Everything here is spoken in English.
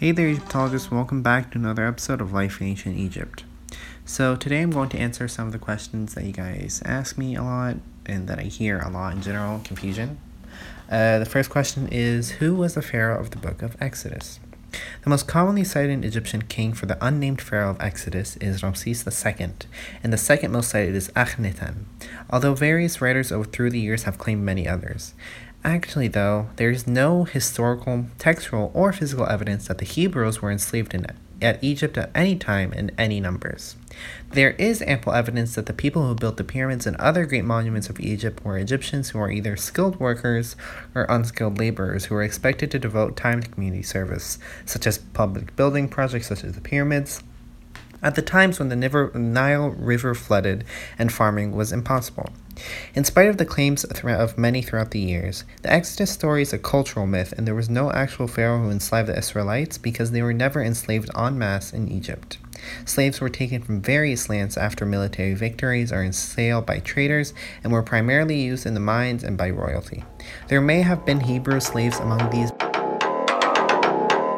Hey there, Egyptologists. Welcome back to another episode of Life in Ancient Egypt. So, today I'm going to answer some of the questions that you guys ask me a lot and that I hear a lot in general confusion. Uh, the first question is Who was the pharaoh of the book of Exodus? The most commonly cited Egyptian king for the unnamed pharaoh of Exodus is Ramses II, and the second most cited is Akhenaten, although various writers over through the years have claimed many others. Actually, though, there is no historical, textual, or physical evidence that the Hebrews were enslaved in at Egypt at any time in any numbers. There is ample evidence that the people who built the pyramids and other great monuments of Egypt were Egyptians who were either skilled workers or unskilled laborers who were expected to devote time to community service, such as public building projects such as the pyramids, at the times when the Nile River flooded and farming was impossible. In spite of the claims of many throughout the years, the Exodus story is a cultural myth, and there was no actual pharaoh who enslaved the Israelites because they were never enslaved en masse in Egypt. Slaves were taken from various lands after military victories or in sale by traders and were primarily used in the mines and by royalty. There may have been Hebrew slaves among these.